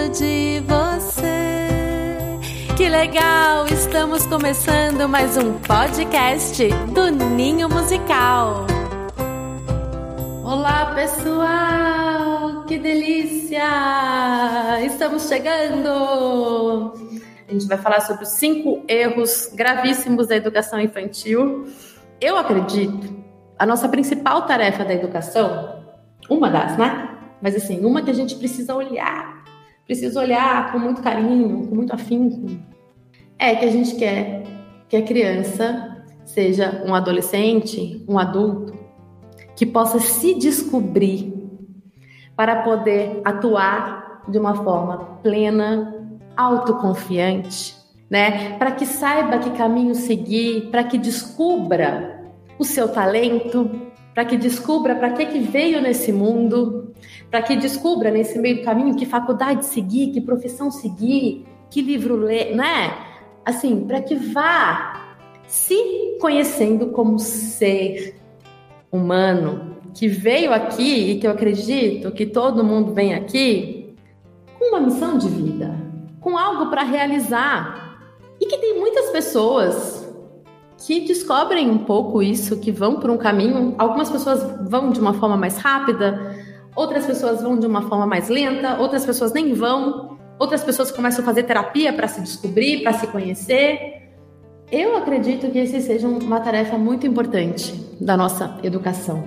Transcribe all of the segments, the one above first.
gosto de você. Que legal! Estamos começando mais um podcast do Ninho Musical. Olá, pessoal! Que delícia! Estamos chegando! A gente vai falar sobre os cinco erros gravíssimos da educação infantil. Eu acredito, a nossa principal tarefa da educação, uma das, né? Mas assim, uma que a gente precisa olhar, precisa olhar com muito carinho, com muito afinco, é que a gente quer que a criança seja um adolescente, um adulto, que possa se descobrir para poder atuar de uma forma plena, autoconfiante, né? Para que saiba que caminho seguir, para que descubra o seu talento, para que descubra para que, que veio nesse mundo, para que descubra nesse meio do caminho que faculdade seguir, que profissão seguir, que livro ler, né? Assim, para que vá se conhecendo como ser humano que veio aqui e que eu acredito que todo mundo vem aqui com uma missão de vida, com algo para realizar. E que tem muitas pessoas que descobrem um pouco isso, que vão por um caminho. Algumas pessoas vão de uma forma mais rápida, outras pessoas vão de uma forma mais lenta, outras pessoas nem vão, outras pessoas começam a fazer terapia para se descobrir, para se conhecer. Eu acredito que esse seja uma tarefa muito importante da nossa educação.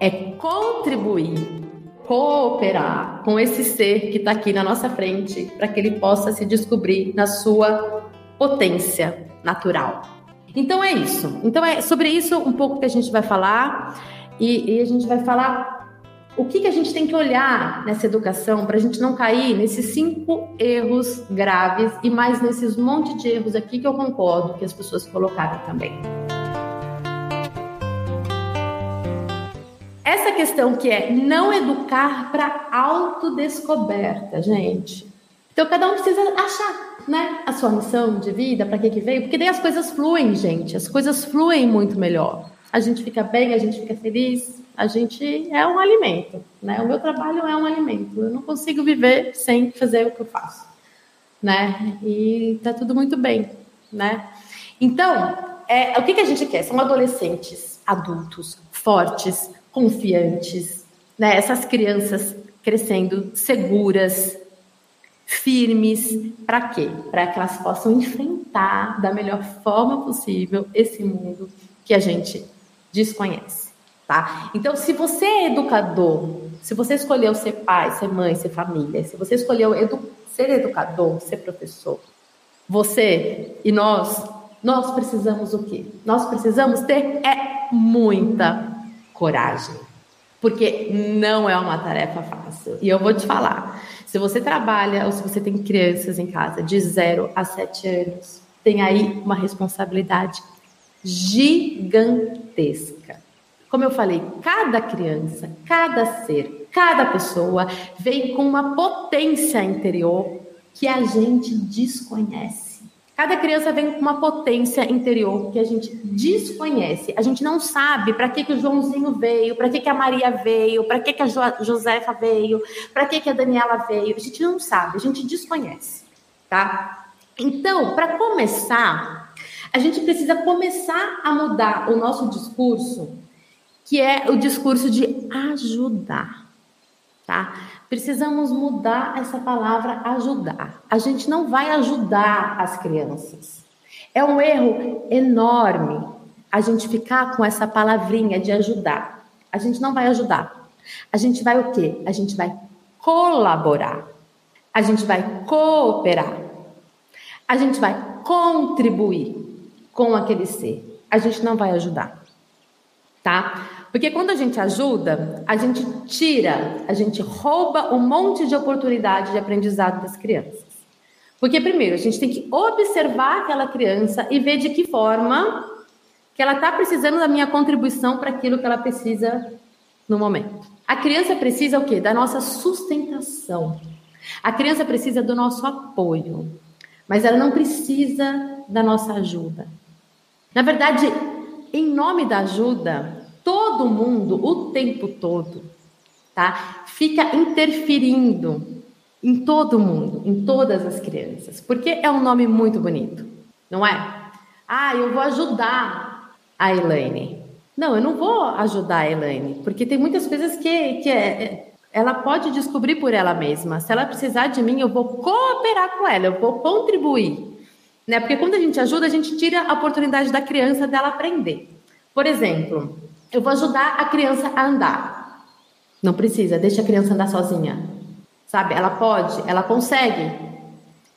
É contribuir, cooperar com esse ser que está aqui na nossa frente, para que ele possa se descobrir na sua potência natural. Então é isso. Então é sobre isso um pouco que a gente vai falar e, e a gente vai falar o que, que a gente tem que olhar nessa educação para a gente não cair nesses cinco erros graves e mais nesses monte de erros aqui que eu concordo que as pessoas colocaram também. Essa questão que é não educar para autodescoberta, gente. Então cada um precisa achar, né, a sua missão de vida, para que que veio, porque daí as coisas fluem, gente. As coisas fluem muito melhor. A gente fica bem, a gente fica feliz, a gente é um alimento, né? O meu trabalho é um alimento. Eu não consigo viver sem fazer o que eu faço, né? E tá tudo muito bem, né? Então, é, o que, que a gente quer? São adolescentes, adultos, fortes, confiantes, né? Essas crianças crescendo seguras, firmes, para quê? Para que elas possam enfrentar da melhor forma possível esse mundo que a gente desconhece, tá? Então, se você é educador, se você escolheu ser pai, ser mãe, ser família, se você escolheu edu ser educador, ser professor, você e nós, nós precisamos o quê? Nós precisamos ter é muita coragem, porque não é uma tarefa fácil. E eu vou te falar, se você trabalha ou se você tem crianças em casa de 0 a 7 anos, tem aí uma responsabilidade gigantesca. Como eu falei, cada criança, cada ser, cada pessoa vem com uma potência interior que a gente desconhece. Cada criança vem com uma potência interior que a gente desconhece. A gente não sabe para que, que o Joãozinho veio, para que, que a Maria veio, para que, que a jo Josefa veio, para que, que a Daniela veio. A gente não sabe, a gente desconhece, tá? Então, para começar, a gente precisa começar a mudar o nosso discurso, que é o discurso de ajudar, tá? Precisamos mudar essa palavra ajudar. A gente não vai ajudar as crianças. É um erro enorme a gente ficar com essa palavrinha de ajudar. A gente não vai ajudar. A gente vai o quê? A gente vai colaborar. A gente vai cooperar. A gente vai contribuir com aquele ser. A gente não vai ajudar. Tá? Porque quando a gente ajuda, a gente tira, a gente rouba um monte de oportunidade de aprendizado das crianças. Porque, primeiro, a gente tem que observar aquela criança e ver de que forma que ela está precisando da minha contribuição para aquilo que ela precisa no momento. A criança precisa o quê? Da nossa sustentação. A criança precisa do nosso apoio, mas ela não precisa da nossa ajuda. Na verdade, em nome da ajuda, todo mundo, o tempo todo, tá? Fica interferindo em todo mundo, em todas as crianças, porque é um nome muito bonito, não é? Ah, eu vou ajudar a Elaine. Não, eu não vou ajudar a Elaine, porque tem muitas coisas que, que é, é, ela pode descobrir por ela mesma. Se ela precisar de mim, eu vou cooperar com ela, eu vou contribuir. Né? Porque quando a gente ajuda, a gente tira a oportunidade da criança dela aprender. Por exemplo, eu vou ajudar a criança a andar. Não precisa, deixa a criança andar sozinha. Sabe? Ela pode, ela consegue.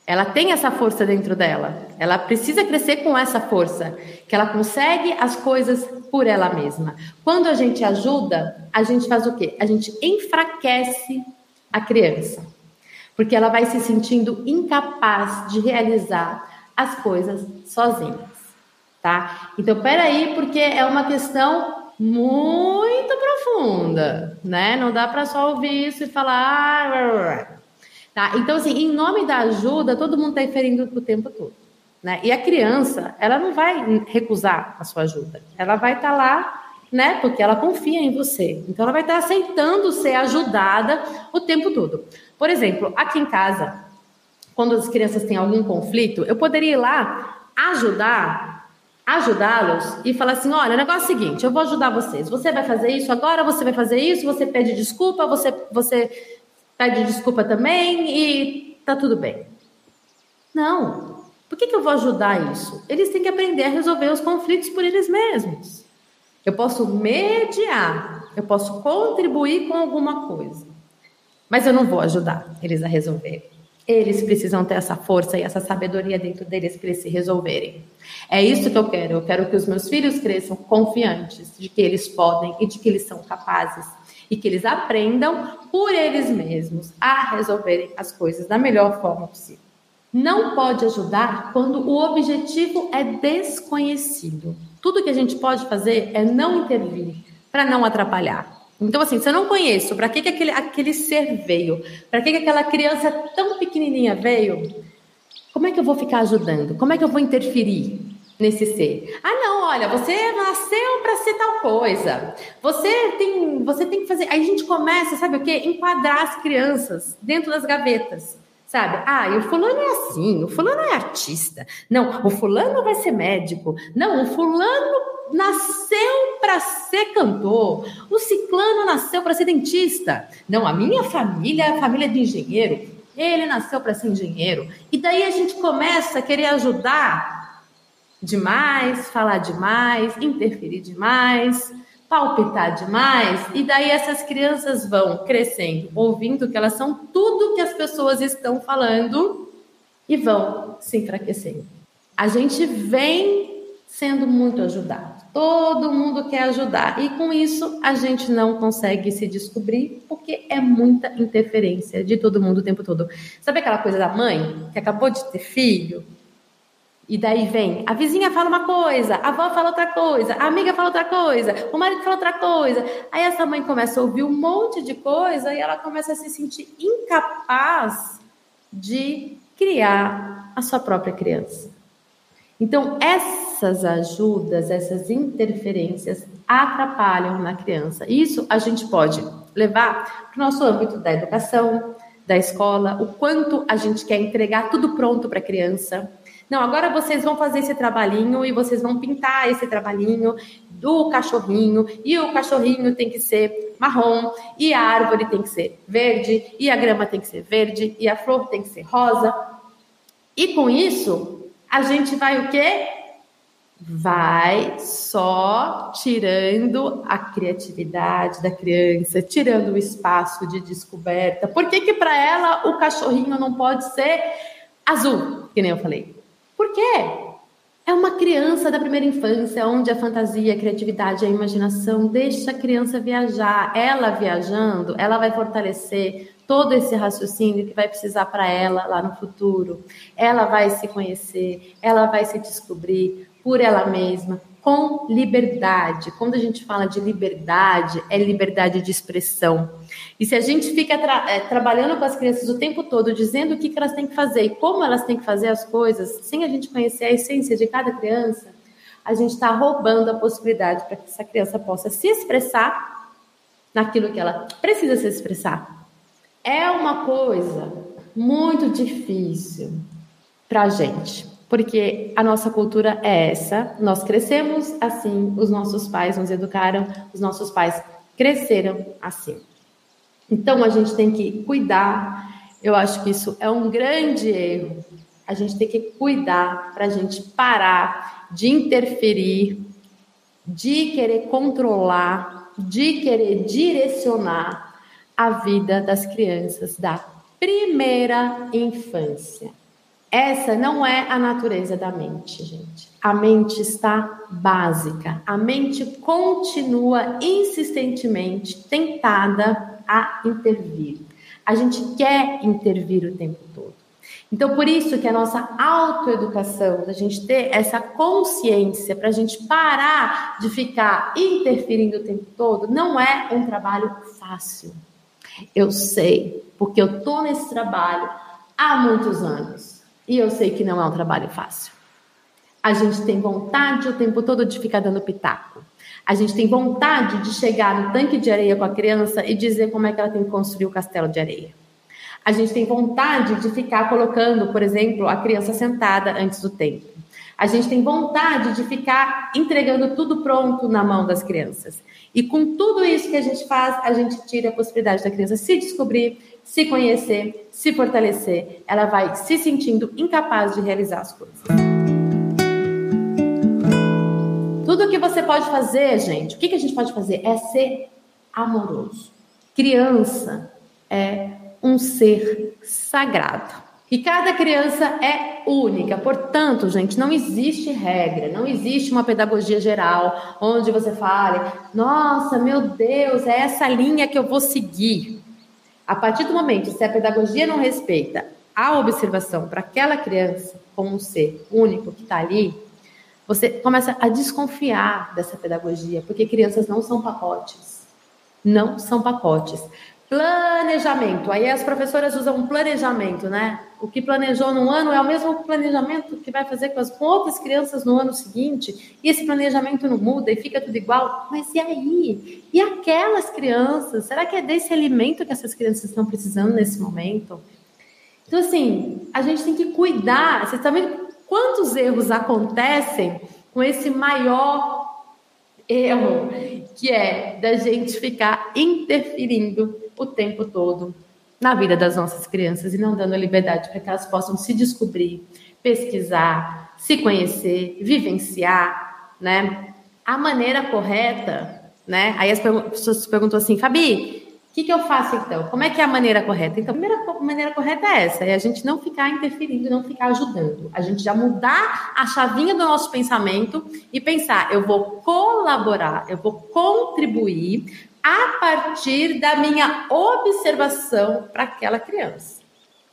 Ela tem essa força dentro dela. Ela precisa crescer com essa força, que ela consegue as coisas por ela mesma. Quando a gente ajuda, a gente faz o quê? A gente enfraquece a criança. Porque ela vai se sentindo incapaz de realizar as coisas sozinhas, tá? Então, peraí, porque é uma questão muito profunda, né? Não dá para só ouvir isso e falar. Tá? Então, assim, em nome da ajuda, todo mundo está referindo o tempo todo. Né? E a criança, ela não vai recusar a sua ajuda. Ela vai estar tá lá, né? Porque ela confia em você. Então, ela vai estar tá aceitando ser ajudada o tempo todo. Por exemplo, aqui em casa, quando as crianças têm algum conflito, eu poderia ir lá ajudar, ajudá-los e falar assim: olha, o negócio é o seguinte, eu vou ajudar vocês. Você vai fazer isso agora, você vai fazer isso, você pede desculpa, você, você pede desculpa também e tá tudo bem. Não. Por que, que eu vou ajudar isso? Eles têm que aprender a resolver os conflitos por eles mesmos. Eu posso mediar, eu posso contribuir com alguma coisa, mas eu não vou ajudar eles a resolver. Eles precisam ter essa força e essa sabedoria dentro deles para eles se resolverem. É isso que eu quero. Eu quero que os meus filhos cresçam confiantes de que eles podem e de que eles são capazes e que eles aprendam por eles mesmos a resolverem as coisas da melhor forma possível. Não pode ajudar quando o objetivo é desconhecido. Tudo que a gente pode fazer é não intervir para não atrapalhar. Então, assim, se eu não conheço para que, que aquele, aquele ser veio, para que, que aquela criança tão pequenininha veio, como é que eu vou ficar ajudando? Como é que eu vou interferir nesse ser? Ah, não, olha, você nasceu para ser tal coisa. Você tem, você tem que fazer. Aí a gente começa, sabe o quê? Enquadrar as crianças dentro das gavetas. Sabe? Ah, e o fulano é assim, o fulano é artista. Não, o fulano vai ser médico. Não, o fulano nasceu para ser cantor, o ciclano nasceu para ser dentista. Não, a minha família é a família de engenheiro, ele nasceu para ser engenheiro. E daí a gente começa a querer ajudar demais, falar demais, interferir demais, palpitar demais, e daí essas crianças vão crescendo, ouvindo que elas são tudo que as pessoas estão falando e vão se enfraquecendo. A gente vem sendo muito ajudado. Todo mundo quer ajudar. E com isso, a gente não consegue se descobrir, porque é muita interferência de todo mundo o tempo todo. Sabe aquela coisa da mãe que acabou de ter filho? E daí vem, a vizinha fala uma coisa, a avó fala outra coisa, a amiga fala outra coisa, o marido fala outra coisa. Aí essa mãe começa a ouvir um monte de coisa e ela começa a se sentir incapaz de criar a sua própria criança. Então, essas ajudas, essas interferências atrapalham na criança. Isso a gente pode levar para o nosso âmbito da educação, da escola, o quanto a gente quer entregar tudo pronto para a criança. Não, agora vocês vão fazer esse trabalhinho e vocês vão pintar esse trabalhinho do cachorrinho, e o cachorrinho tem que ser marrom, e a árvore tem que ser verde, e a grama tem que ser verde, e a flor tem que ser rosa. E com isso, a gente vai o quê? Vai só tirando a criatividade da criança, tirando o espaço de descoberta. Por que que para ela o cachorrinho não pode ser azul, que nem eu falei? Por quê? É uma criança da primeira infância, onde a fantasia, a criatividade, a imaginação deixa a criança viajar. Ela viajando, ela vai fortalecer todo esse raciocínio que vai precisar para ela lá no futuro. Ela vai se conhecer, ela vai se descobrir por ela mesma, com liberdade. Quando a gente fala de liberdade, é liberdade de expressão. E se a gente fica tra é, trabalhando com as crianças o tempo todo, dizendo o que, que elas têm que fazer e como elas têm que fazer as coisas, sem a gente conhecer a essência de cada criança, a gente está roubando a possibilidade para que essa criança possa se expressar naquilo que ela precisa se expressar. É uma coisa muito difícil para a gente, porque a nossa cultura é essa, nós crescemos assim, os nossos pais nos educaram, os nossos pais cresceram assim. Então a gente tem que cuidar, eu acho que isso é um grande erro. A gente tem que cuidar para a gente parar de interferir, de querer controlar, de querer direcionar a vida das crianças da primeira infância. Essa não é a natureza da mente, gente. A mente está básica. A mente continua insistentemente tentada a intervir. A gente quer intervir o tempo todo. Então, por isso que a nossa autoeducação, da gente ter essa consciência, para a gente parar de ficar interferindo o tempo todo, não é um trabalho fácil. Eu sei, porque eu estou nesse trabalho há muitos anos. E eu sei que não é um trabalho fácil. A gente tem vontade o tempo todo de ficar dando pitaco. A gente tem vontade de chegar no tanque de areia com a criança e dizer como é que ela tem que construir o castelo de areia. A gente tem vontade de ficar colocando, por exemplo, a criança sentada antes do tempo. A gente tem vontade de ficar entregando tudo pronto na mão das crianças. E com tudo isso que a gente faz, a gente tira a possibilidade da criança se descobrir, se conhecer, se fortalecer. Ela vai se sentindo incapaz de realizar as coisas. Tudo que você pode fazer, gente, o que, que a gente pode fazer? É ser amoroso. Criança é um ser sagrado. E cada criança é única, portanto, gente, não existe regra, não existe uma pedagogia geral onde você fale, nossa, meu Deus, é essa linha que eu vou seguir. A partir do momento se a pedagogia não respeita a observação para aquela criança como um ser único que está ali, você começa a desconfiar dessa pedagogia, porque crianças não são pacotes. Não são pacotes. Planejamento. Aí as professoras usam planejamento, né? O que planejou num ano é o mesmo planejamento que vai fazer com as outras crianças no ano seguinte. E esse planejamento não muda e fica tudo igual. Mas e aí? E aquelas crianças? Será que é desse alimento que essas crianças estão precisando nesse momento? Então, assim, a gente tem que cuidar. Vocês estão vendo quantos erros acontecem com esse maior erro, que é da gente ficar interferindo o tempo todo na vida das nossas crianças e não dando a liberdade para que elas possam se descobrir, pesquisar, se conhecer, vivenciar, né? A maneira correta, né? Aí as pessoas perguntam assim, Fabi, o que, que eu faço então? Como é que é a maneira correta? Então, a primeira maneira correta é essa: é a gente não ficar interferindo, não ficar ajudando. A gente já mudar a chavinha do nosso pensamento e pensar: eu vou colaborar, eu vou contribuir a partir da minha observação para aquela criança.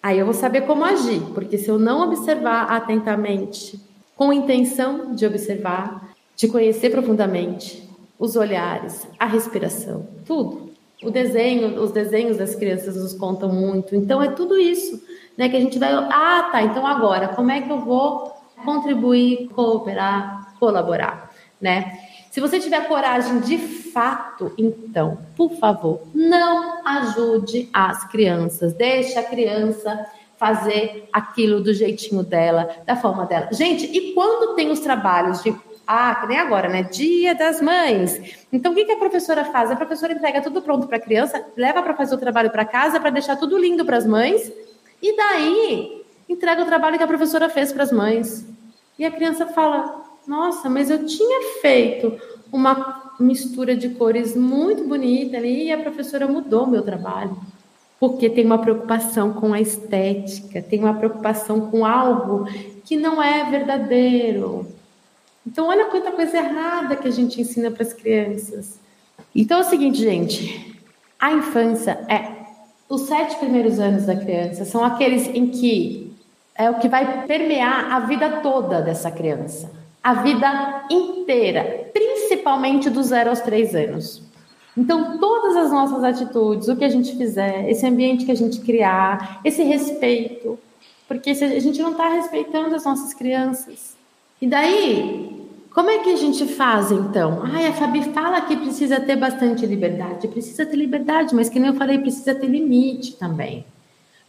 Aí eu vou saber como agir, porque se eu não observar atentamente, com intenção de observar, de conhecer profundamente os olhares, a respiração, tudo. O desenho, os desenhos das crianças nos contam muito. Então é tudo isso, né, que a gente vai, ah, tá, então agora, como é que eu vou contribuir, cooperar, colaborar, né? Se você tiver coragem de fato, então, por favor, não ajude as crianças. Deixe a criança fazer aquilo do jeitinho dela, da forma dela. Gente, e quando tem os trabalhos de ah, que nem agora, né? Dia das mães. Então, o que, que a professora faz? A professora entrega tudo pronto para a criança, leva para fazer o trabalho para casa, para deixar tudo lindo para as mães, e daí entrega o trabalho que a professora fez para as mães. E a criança fala: nossa, mas eu tinha feito uma mistura de cores muito bonita ali e a professora mudou meu trabalho. Porque tem uma preocupação com a estética, tem uma preocupação com algo que não é verdadeiro. Então, olha quanta coisa errada que a gente ensina para as crianças. Então é o seguinte, gente: a infância é os sete primeiros anos da criança são aqueles em que é o que vai permear a vida toda dessa criança a vida inteira, principalmente dos zero aos três anos. Então, todas as nossas atitudes, o que a gente fizer, esse ambiente que a gente criar, esse respeito, porque a gente não está respeitando as nossas crianças. E daí, como é que a gente faz então? Ai, a Fabi fala que precisa ter bastante liberdade. Precisa ter liberdade, mas que nem eu falei, precisa ter limite também.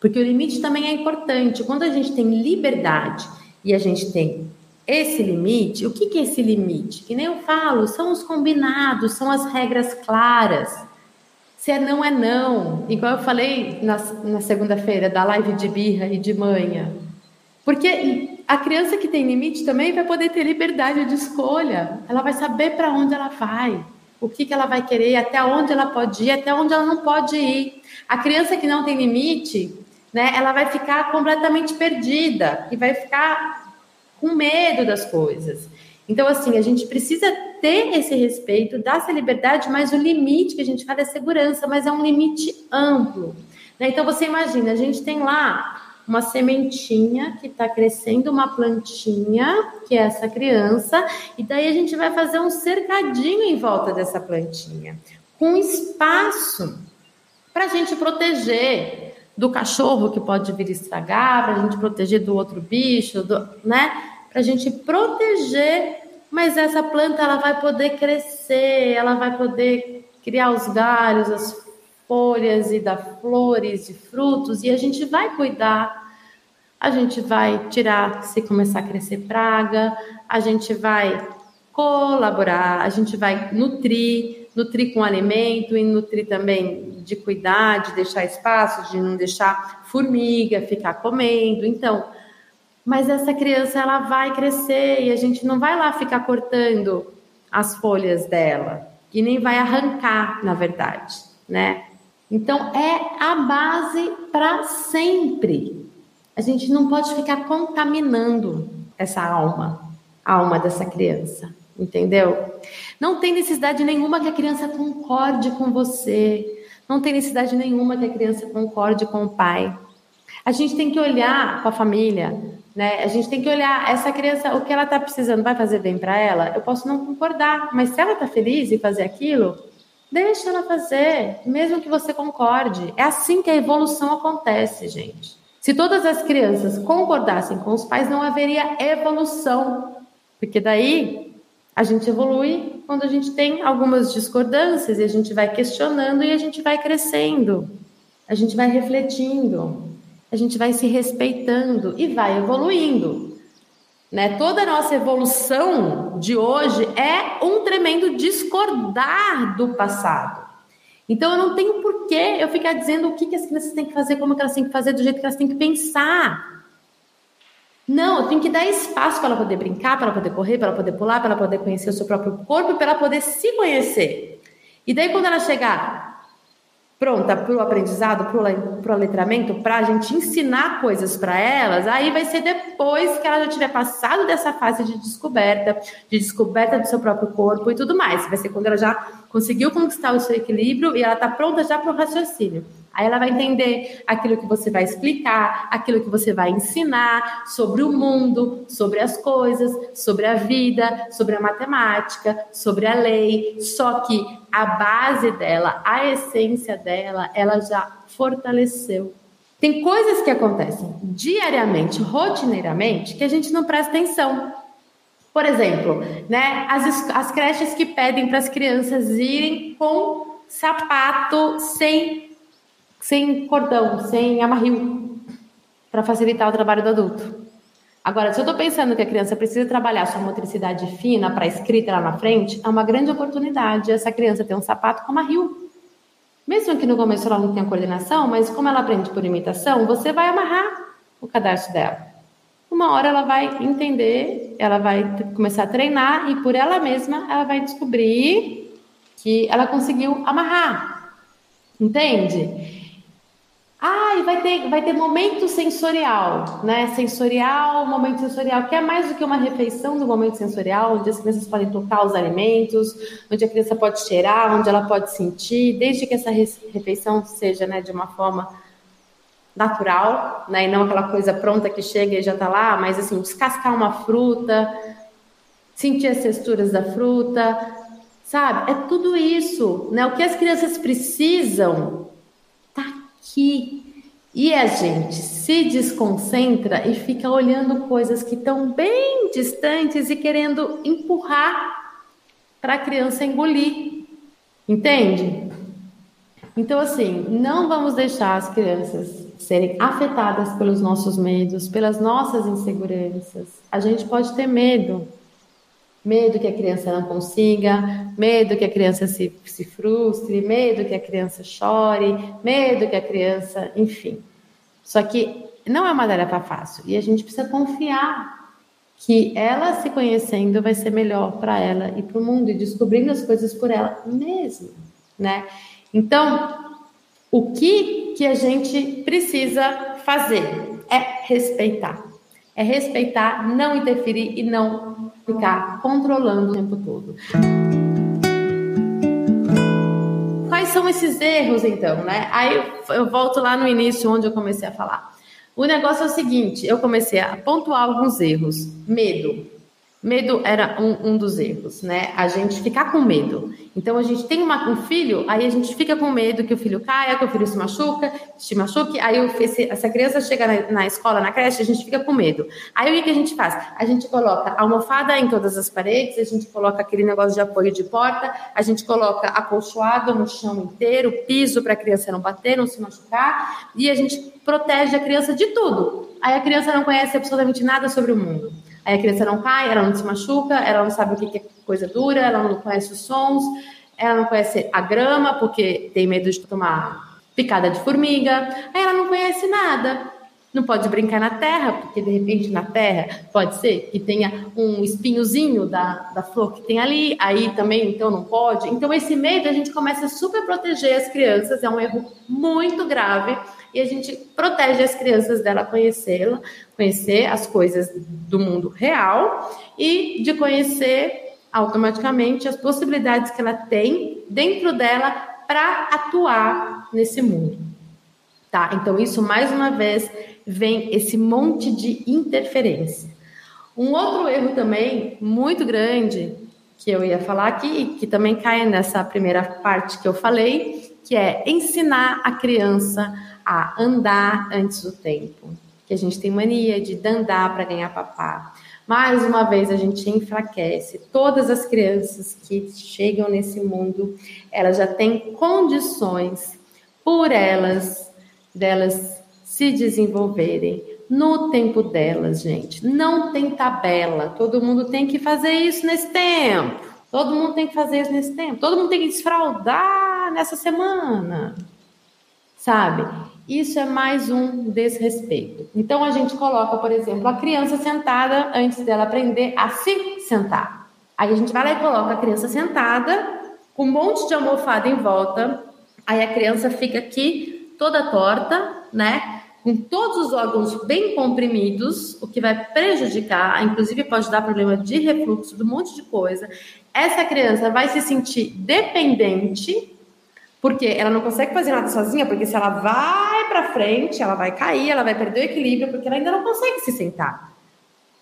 Porque o limite também é importante. Quando a gente tem liberdade e a gente tem esse limite, o que, que é esse limite? Que nem eu falo, são os combinados, são as regras claras. Se é não, é não. Igual eu falei na, na segunda-feira da live de birra e de manhã. Porque a criança que tem limite também vai poder ter liberdade de escolha. Ela vai saber para onde ela vai, o que, que ela vai querer, até onde ela pode ir, até onde ela não pode ir. A criança que não tem limite, né, ela vai ficar completamente perdida e vai ficar com medo das coisas. Então, assim, a gente precisa ter esse respeito, dar essa liberdade, mas o limite que a gente fala é segurança, mas é um limite amplo. Né? Então, você imagina, a gente tem lá uma sementinha que está crescendo, uma plantinha, que é essa criança, e daí a gente vai fazer um cercadinho em volta dessa plantinha, com espaço para a gente proteger do cachorro que pode vir estragar, para a gente proteger do outro bicho, do, né? Para a gente proteger, mas essa planta ela vai poder crescer, ela vai poder criar os galhos, as folhas e dar flores e frutos e a gente vai cuidar. A gente vai tirar se começar a crescer praga, a gente vai colaborar, a gente vai nutrir, nutrir com alimento e nutrir também de cuidar, de deixar espaço, de não deixar formiga ficar comendo. Então, mas essa criança ela vai crescer e a gente não vai lá ficar cortando as folhas dela e nem vai arrancar, na verdade, né? Então é a base para sempre. A gente não pode ficar contaminando essa alma, a alma dessa criança, entendeu? Não tem necessidade nenhuma que a criança concorde com você. Não tem necessidade nenhuma que a criança concorde com o pai. A gente tem que olhar com a família, né? A gente tem que olhar essa criança, o que ela está precisando, vai fazer bem para ela? Eu posso não concordar, mas se ela está feliz em fazer aquilo, Deixa ela fazer, mesmo que você concorde. É assim que a evolução acontece, gente. Se todas as crianças concordassem com os pais, não haveria evolução. Porque daí a gente evolui quando a gente tem algumas discordâncias e a gente vai questionando e a gente vai crescendo. A gente vai refletindo, a gente vai se respeitando e vai evoluindo. Né? Toda a nossa evolução de hoje é um tremendo discordar do passado. Então eu não tenho porquê eu ficar dizendo o que, que as crianças têm que fazer, como que elas têm que fazer, do jeito que elas têm que pensar. Não, eu tenho que dar espaço para ela poder brincar, para ela poder correr, para ela poder pular, para ela poder conhecer o seu próprio corpo, para ela poder se conhecer. E daí, quando ela chegar pronta para o aprendizado, para o letramento, para a gente ensinar coisas para elas, aí vai ser depois que ela já tiver passado dessa fase de descoberta, de descoberta do seu próprio corpo e tudo mais. Vai ser quando ela já conseguiu conquistar o seu equilíbrio e ela está pronta já para o raciocínio. Aí ela vai entender aquilo que você vai explicar, aquilo que você vai ensinar sobre o mundo, sobre as coisas, sobre a vida, sobre a matemática, sobre a lei. Só que a base dela, a essência dela, ela já fortaleceu. Tem coisas que acontecem diariamente, rotineiramente, que a gente não presta atenção. Por exemplo, né, as, as creches que pedem para as crianças irem com sapato sem sem cordão, sem amarril, para facilitar o trabalho do adulto. Agora, se eu estou pensando que a criança precisa trabalhar sua motricidade fina para escrita lá na frente, é uma grande oportunidade essa criança ter um sapato com amarril. Mesmo que no começo ela não tenha coordenação, mas como ela aprende por imitação, você vai amarrar o cadastro dela. Uma hora ela vai entender, ela vai começar a treinar e por ela mesma ela vai descobrir que ela conseguiu amarrar. Entende? Ah, e vai ter, vai ter momento sensorial, né? Sensorial, momento sensorial, que é mais do que uma refeição do momento sensorial, onde as crianças podem tocar os alimentos, onde a criança pode cheirar, onde ela pode sentir, desde que essa refeição seja né, de uma forma natural, né? E não aquela coisa pronta que chega e já tá lá, mas assim, descascar uma fruta, sentir as texturas da fruta, sabe? É tudo isso, né? O que as crianças precisam que e a gente se desconcentra e fica olhando coisas que estão bem distantes e querendo empurrar para a criança engolir. Entende? Então, assim, não vamos deixar as crianças serem afetadas pelos nossos medos, pelas nossas inseguranças. A gente pode ter medo, medo que a criança não consiga, medo que a criança se, se frustre, medo que a criança chore, medo que a criança, enfim. Só que não é uma tarefa fácil e a gente precisa confiar que ela se conhecendo vai ser melhor para ela e para o mundo e descobrindo as coisas por ela mesma, né? Então, o que que a gente precisa fazer é respeitar. É respeitar, não interferir e não ficar controlando o tempo todo. Quais são esses erros, então, né? Aí eu, eu volto lá no início, onde eu comecei a falar. O negócio é o seguinte: eu comecei a pontuar alguns erros. Medo. Medo era um, um, dos erros, né? A gente ficar com medo. Então a gente tem uma, um filho, aí a gente fica com medo que o filho caia, que o filho se machuca, se machuque. Aí o, se, se, a criança chega na, na, escola, na creche, a gente fica com medo. Aí o que a gente faz? A gente coloca almofada em todas as paredes, a gente coloca aquele negócio de apoio de porta, a gente coloca acolchoado no chão inteiro, piso para a criança não bater, não se machucar, e a gente protege a criança de tudo. Aí a criança não conhece absolutamente nada sobre o mundo. Aí a criança não cai, ela não se machuca, ela não sabe o que é coisa dura, ela não conhece os sons, ela não conhece a grama, porque tem medo de tomar picada de formiga, aí ela não conhece nada. Não pode brincar na terra, porque de repente na terra pode ser que tenha um espinhozinho da, da flor que tem ali, aí também então não pode. Então esse medo a gente começa a super proteger as crianças, é um erro muito grave e a gente protege as crianças dela conhecê-la, conhecer as coisas do mundo real e de conhecer automaticamente as possibilidades que ela tem dentro dela para atuar nesse mundo. Tá? Então isso mais uma vez vem esse monte de interferência. Um outro erro também muito grande que eu ia falar aqui, que também cai nessa primeira parte que eu falei, que é ensinar a criança a andar antes do tempo. Que a gente tem mania de andar para ganhar papá. Mais uma vez a gente enfraquece. Todas as crianças que chegam nesse mundo, elas já têm condições por elas delas se desenvolverem no tempo delas, gente. Não tem tabela. Todo mundo tem que fazer isso nesse tempo. Todo mundo tem que fazer isso nesse tempo. Todo mundo tem que desfraldar nessa semana. Sabe? Isso é mais um desrespeito. Então a gente coloca, por exemplo, a criança sentada antes dela aprender a se sentar. Aí a gente vai lá e coloca a criança sentada, com um monte de almofada em volta. Aí a criança fica aqui toda torta, né? Com todos os órgãos bem comprimidos, o que vai prejudicar, inclusive pode dar problema de refluxo, de um monte de coisa. Essa criança vai se sentir dependente porque ela não consegue fazer nada sozinha, porque se ela vai para frente, ela vai cair, ela vai perder o equilíbrio, porque ela ainda não consegue se sentar.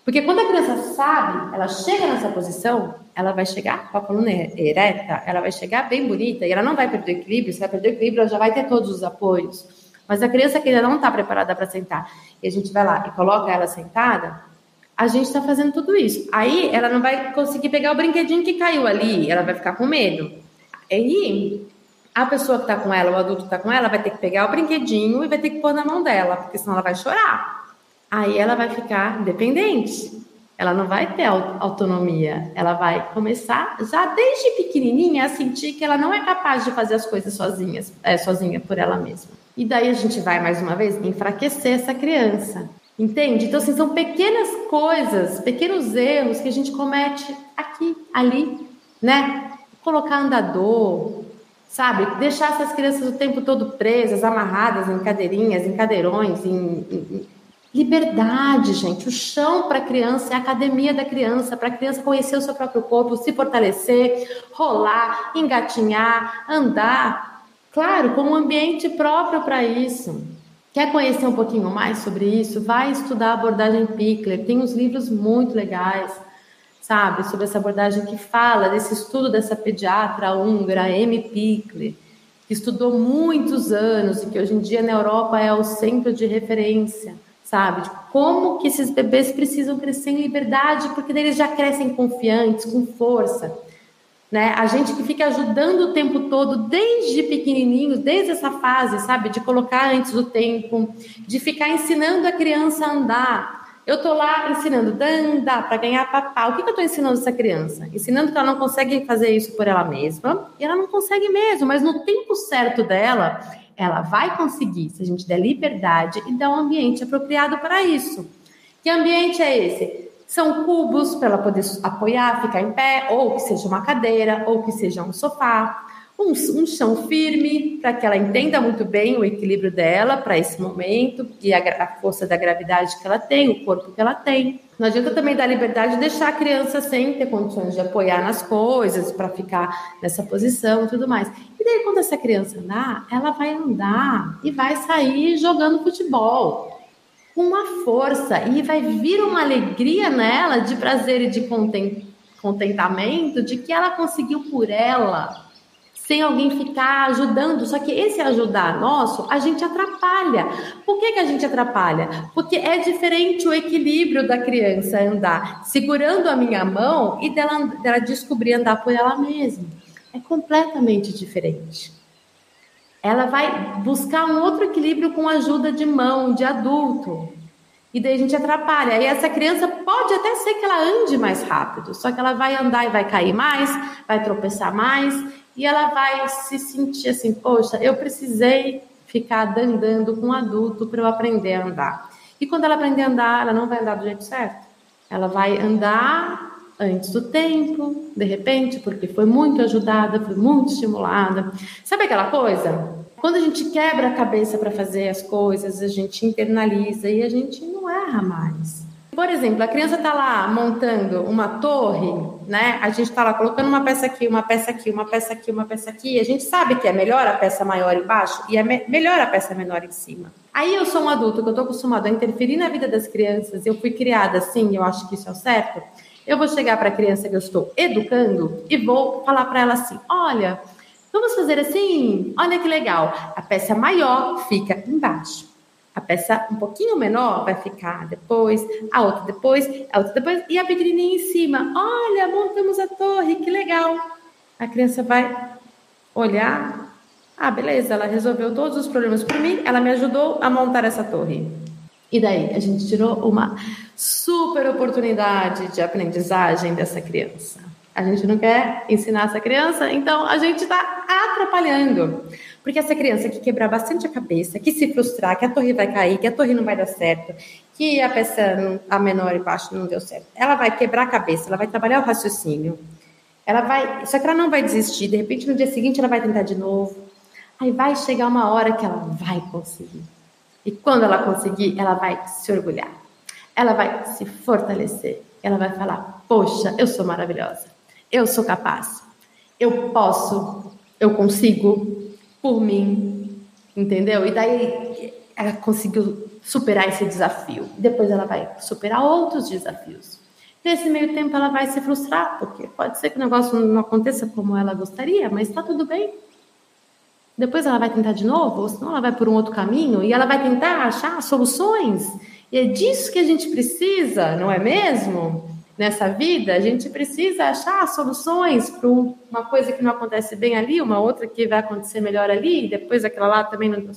Porque quando a criança sabe, ela chega nessa posição, ela vai chegar com a coluna ereta, ela vai chegar bem bonita e ela não vai perder o equilíbrio. Se ela perder o equilíbrio, ela já vai ter todos os apoios. Mas a criança que ainda não está preparada para sentar e a gente vai lá e coloca ela sentada, a gente está fazendo tudo isso. Aí ela não vai conseguir pegar o brinquedinho que caiu ali, ela vai ficar com medo. Aí a pessoa que está com ela, o adulto que está com ela, vai ter que pegar o brinquedinho e vai ter que pôr na mão dela, porque senão ela vai chorar. Aí ela vai ficar dependente. Ela não vai ter autonomia. Ela vai começar já desde pequenininha a sentir que ela não é capaz de fazer as coisas sozinhas, é, sozinha por ela mesma. E daí a gente vai mais uma vez enfraquecer essa criança. Entende? Então, assim, são pequenas coisas, pequenos erros que a gente comete aqui, ali, né? Colocar andador, sabe? Deixar essas crianças o tempo todo presas, amarradas em cadeirinhas, em cadeirões, em, em... liberdade, gente. O chão para a criança é a academia da criança, para a criança conhecer o seu próprio corpo, se fortalecer, rolar, engatinhar, andar. Claro, com um ambiente próprio para isso. Quer conhecer um pouquinho mais sobre isso? Vai estudar a abordagem Pickler. Tem uns livros muito legais sabe, sobre essa abordagem que fala desse estudo dessa pediatra húngara, Amy Pickler, que estudou muitos anos e que hoje em dia na Europa é o centro de referência, sabe, de como que esses bebês precisam crescer em liberdade, porque eles já crescem confiantes, com força. Né? A gente que fica ajudando o tempo todo, desde pequenininho, desde essa fase, sabe? De colocar antes do tempo, de ficar ensinando a criança a andar. Eu tô lá ensinando a andar para ganhar papá. O que, que eu estou ensinando essa criança? Ensinando que ela não consegue fazer isso por ela mesma, e ela não consegue mesmo, mas no tempo certo dela, ela vai conseguir, se a gente der liberdade e der um ambiente apropriado para isso. Que ambiente é esse? São cubos para ela poder apoiar, ficar em pé, ou que seja uma cadeira, ou que seja um sofá. Um, um chão firme, para que ela entenda muito bem o equilíbrio dela para esse momento e a, a, força da gravidade que ela tem, o corpo que ela tem. Não adianta também dar liberdade de deixar a criança sem ter condições de apoiar nas coisas, para ficar nessa posição e tudo mais. E daí, quando essa criança andar, ela vai andar e vai sair jogando futebol com uma força e vai vir uma alegria nela de prazer e de contentamento de que ela conseguiu por ela, sem alguém ficar ajudando. Só que esse ajudar nosso, a gente atrapalha. Por que, que a gente atrapalha? Porque é diferente o equilíbrio da criança andar segurando a minha mão e dela, dela descobrir andar por ela mesma. É completamente diferente ela vai buscar um outro equilíbrio com ajuda de mão, de adulto. E daí a gente atrapalha. E essa criança pode até ser que ela ande mais rápido, só que ela vai andar e vai cair mais, vai tropeçar mais, e ela vai se sentir assim: poxa, eu precisei ficar andando com um adulto para eu aprender a andar. E quando ela aprender a andar, ela não vai andar do jeito certo. Ela vai andar antes do tempo, de repente, porque foi muito ajudada, foi muito estimulada. Sabe aquela coisa? Quando a gente quebra a cabeça para fazer as coisas, a gente internaliza e a gente não erra mais. Por exemplo, a criança está lá montando uma torre, né? A gente está lá colocando uma peça aqui, uma peça aqui, uma peça aqui, uma peça aqui. A gente sabe que é melhor a peça maior embaixo e é me melhor a peça menor em cima. Aí eu sou um adulto que eu estou acostumado a interferir na vida das crianças. Eu fui criada assim, eu acho que isso é o certo. Eu vou chegar para a criança que eu estou educando e vou falar para ela assim: olha, vamos fazer assim? Olha que legal. A peça maior fica embaixo. A peça um pouquinho menor vai ficar depois, a outra depois, a outra depois, e a pequenininha em cima. Olha, montamos a torre, que legal. A criança vai olhar. Ah, beleza, ela resolveu todos os problemas por mim, ela me ajudou a montar essa torre. E daí, a gente tirou uma super oportunidade de aprendizagem dessa criança. A gente não quer ensinar essa criança, então a gente está atrapalhando. Porque essa criança que quebrar bastante a cabeça, que se frustrar, que a torre vai cair, que a torre não vai dar certo, que a peça, a menor embaixo não deu certo, ela vai quebrar a cabeça, ela vai trabalhar o raciocínio. Ela vai, só que ela não vai desistir. De repente, no dia seguinte, ela vai tentar de novo. Aí vai chegar uma hora que ela vai conseguir. E quando ela conseguir, ela vai se orgulhar. Ela vai se fortalecer. Ela vai falar: Poxa, eu sou maravilhosa. Eu sou capaz. Eu posso. Eu consigo. Por mim. Entendeu? E daí ela conseguiu superar esse desafio. Depois ela vai superar outros desafios. Nesse meio tempo ela vai se frustrar, porque pode ser que o negócio não aconteça como ela gostaria, mas está tudo bem. Depois ela vai tentar de novo, ou senão ela vai por um outro caminho e ela vai tentar achar soluções. E é disso que a gente precisa, não é mesmo? Nessa vida, a gente precisa achar soluções para uma coisa que não acontece bem ali, uma outra que vai acontecer melhor ali, e depois aquela lá também não.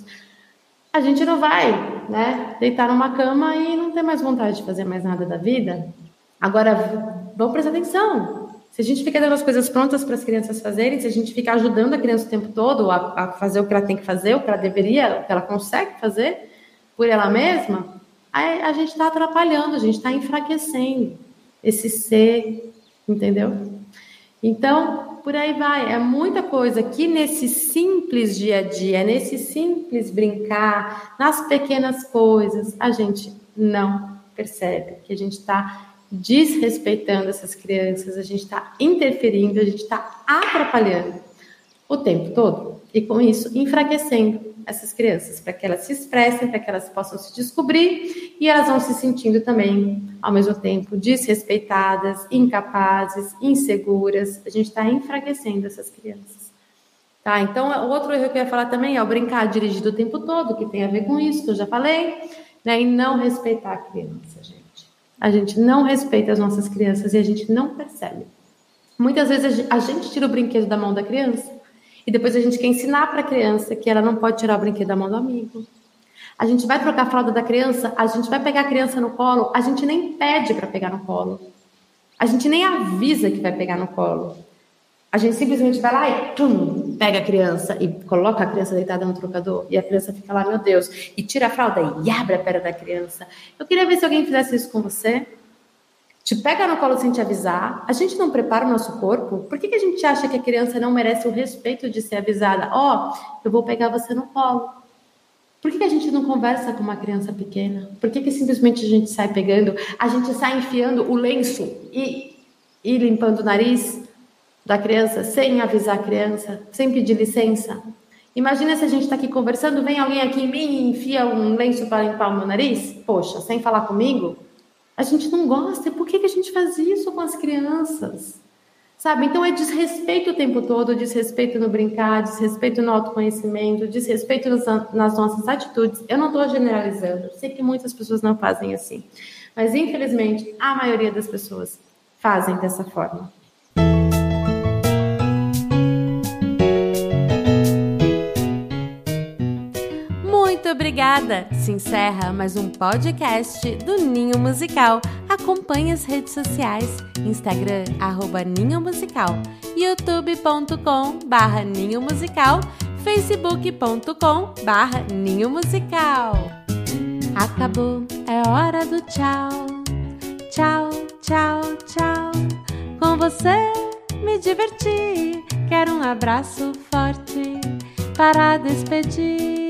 A gente não vai, né? Deitar numa cama e não ter mais vontade de fazer mais nada da vida. Agora, vamos prestar atenção. Se a gente fica dando as coisas prontas para as crianças fazerem, se a gente fica ajudando a criança o tempo todo a, a, fazer o que ela tem que fazer, o que ela deveria, o que ela consegue fazer por ela mesma, a gente está atrapalhando, a gente está enfraquecendo esse ser, entendeu? Então, por aí vai. É muita coisa que nesse simples dia a dia, nesse simples brincar, nas pequenas coisas, a gente não percebe que a gente está desrespeitando essas crianças, a gente está interferindo, a gente está atrapalhando o tempo todo e com isso enfraquecendo essas crianças para que elas se expressem, para que elas possam se descobrir e elas vão se sentindo também ao mesmo tempo desrespeitadas, incapazes, inseguras. A gente está enfraquecendo essas crianças. Tá? Então, o outro erro que eu ia falar também é o brincar dirigido o tempo todo, que tem a ver com isso que eu já falei, né? E não respeitar a criança, gente. A gente não respeita as nossas crianças e a gente não percebe. Muitas vezes a gente tira o brinquedo da mão da criança e depois a gente quer ensinar para a criança que ela não pode tirar o brinquedo da mão do amigo. A gente vai trocar a fralda da criança, a gente vai pegar a criança no colo, a gente nem pede para pegar no colo. A gente nem avisa que vai pegar no colo. A gente simplesmente vai lá e tum, pega a criança e coloca a criança deitada no trocador e a criança fica lá, meu Deus, e tira a fralda e abre a perna da criança. Eu queria ver se alguém fizesse isso com você. Te pega no colo sem te avisar. A gente não prepara o nosso corpo. Por que, que a gente acha que a criança não merece o respeito de ser avisada? Ó, oh, eu vou pegar você no colo. Por que, que a gente não conversa com uma criança pequena? Por que, que simplesmente a gente sai pegando, a gente sai enfiando o lenço e, e limpando o nariz? da criança sem avisar a criança, sem pedir licença. Imagina se a gente está aqui conversando, vem alguém aqui em mim e enfia um lenço para limpar o meu nariz? Poxa, sem falar comigo? A gente não gosta. Por que, que a gente faz isso com as crianças? Sabe? Então é desrespeito o tempo todo, desrespeito no brincar, desrespeito no autoconhecimento, desrespeito nas, nas nossas atitudes. Eu não estou generalizando, sei que muitas pessoas não fazem assim. Mas infelizmente, a maioria das pessoas fazem dessa forma. Obrigada! Se encerra mais um podcast do Ninho Musical. Acompanhe as redes sociais, Instagram, arroba Ninho Musical, youtube.com barra Ninho Musical, facebook.com barra Ninho Musical. Acabou, é hora do tchau, tchau, tchau, tchau. Com você me diverti, quero um abraço forte para despedir.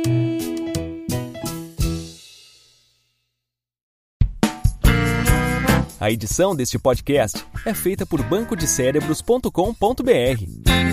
A edição deste podcast é feita por bancodecérebros.com.br